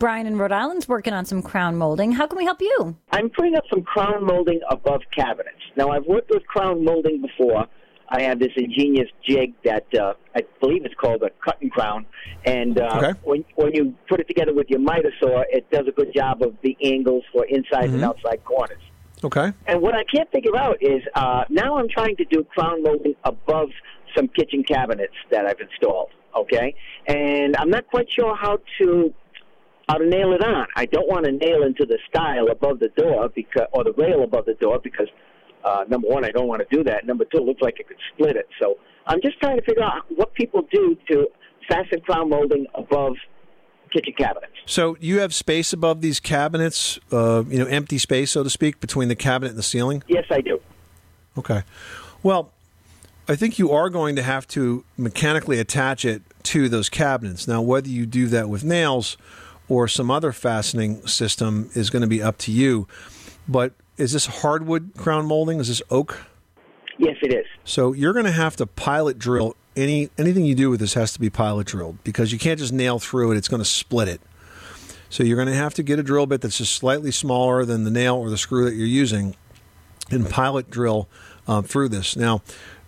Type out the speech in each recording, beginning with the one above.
Brian in Rhode Island's working on some crown molding. How can we help you? I'm putting up some crown molding above cabinets. Now, I've worked with crown molding before. I have this ingenious jig that uh, I believe it's called a cut and crown, and uh, Okay. when when you put it together with your miter saw, it does a good job of the angles for inside and Mm-hmm. outside corners. Okay. And what I can't figure out is uh, now I'm trying to do crown molding above some kitchen cabinets that I've installed. Okay, and I'm not quite sure how to how to nail it on. I don't want to nail into the stile above the door because or the rail above the door because uh, number one, I don't want to do that. Number two, it looks like it could split it. So I'm just trying to figure out what people do to fasten crown molding above kitchen cabinets. So you have space above these cabinets, uh, you know, empty space, so to speak, between the cabinet and the ceiling? Yes, I do. Okay. Well, I think you are going to have to mechanically attach it to those cabinets. Now, whether you do that with nails or some other fastening system is going to be up to you. But is this hardwood crown molding? Is this oak? Yes, it is. So you're going to have to pilot drill any anything you do with this has to be pilot drilled because you can't just nail through it. It's going to split it. So you're going to have to get a drill bit that's just slightly smaller than the nail or the screw that you're using, and pilot drill um, through this. Now,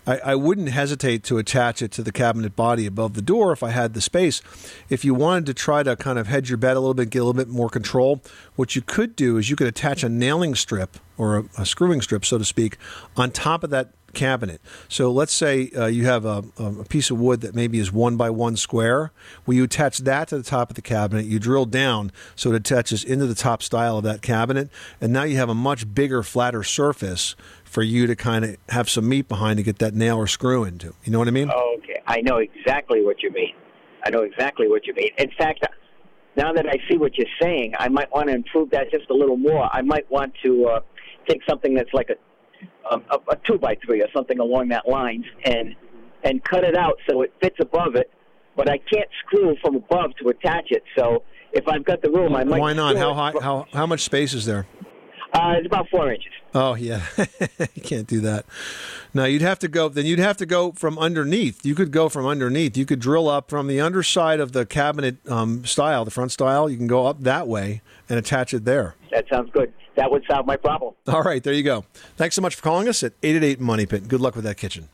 I, I wouldn't hesitate to attach it to the cabinet body above the door if I had the space. If you wanted to try to kind of hedge your bet a little bit, get a little bit more control, what you could do is you could attach a nailing strip or a, a screwing strip, so to speak, on top of that cabinet. So let's say uh, you have a, a piece of wood that maybe is one by one square. Well, you attach that to the top of the cabinet. You drill down so it attaches into the top stile of that cabinet, and now you have a much bigger, flatter surface for you to kind of have some meat behind to get that nail or screw into. You know what I mean? Okay, I know exactly what you mean. I know exactly what you mean. In fact, now that I see what you're saying, I might want to improve that just a little more. I might want to uh, take something that's like a, a a two by three or something along that lines, and and cut it out so it fits above it. But I can't screw from above to attach it. So if I've got the room, I might. Why not? How high? How how much space is there? Uh, it's about four inches. Oh yeah, you can't do that. No, you'd have to go. Then you'd have to go from underneath. You could go from underneath. You could drill up from the underside of the cabinet um, stile, the front stile. You can go up that way and attach it there. That sounds good. That would solve my problem. All right, there you go. Thanks so much for calling us at eight eight eight Money Pit. Good luck with that kitchen.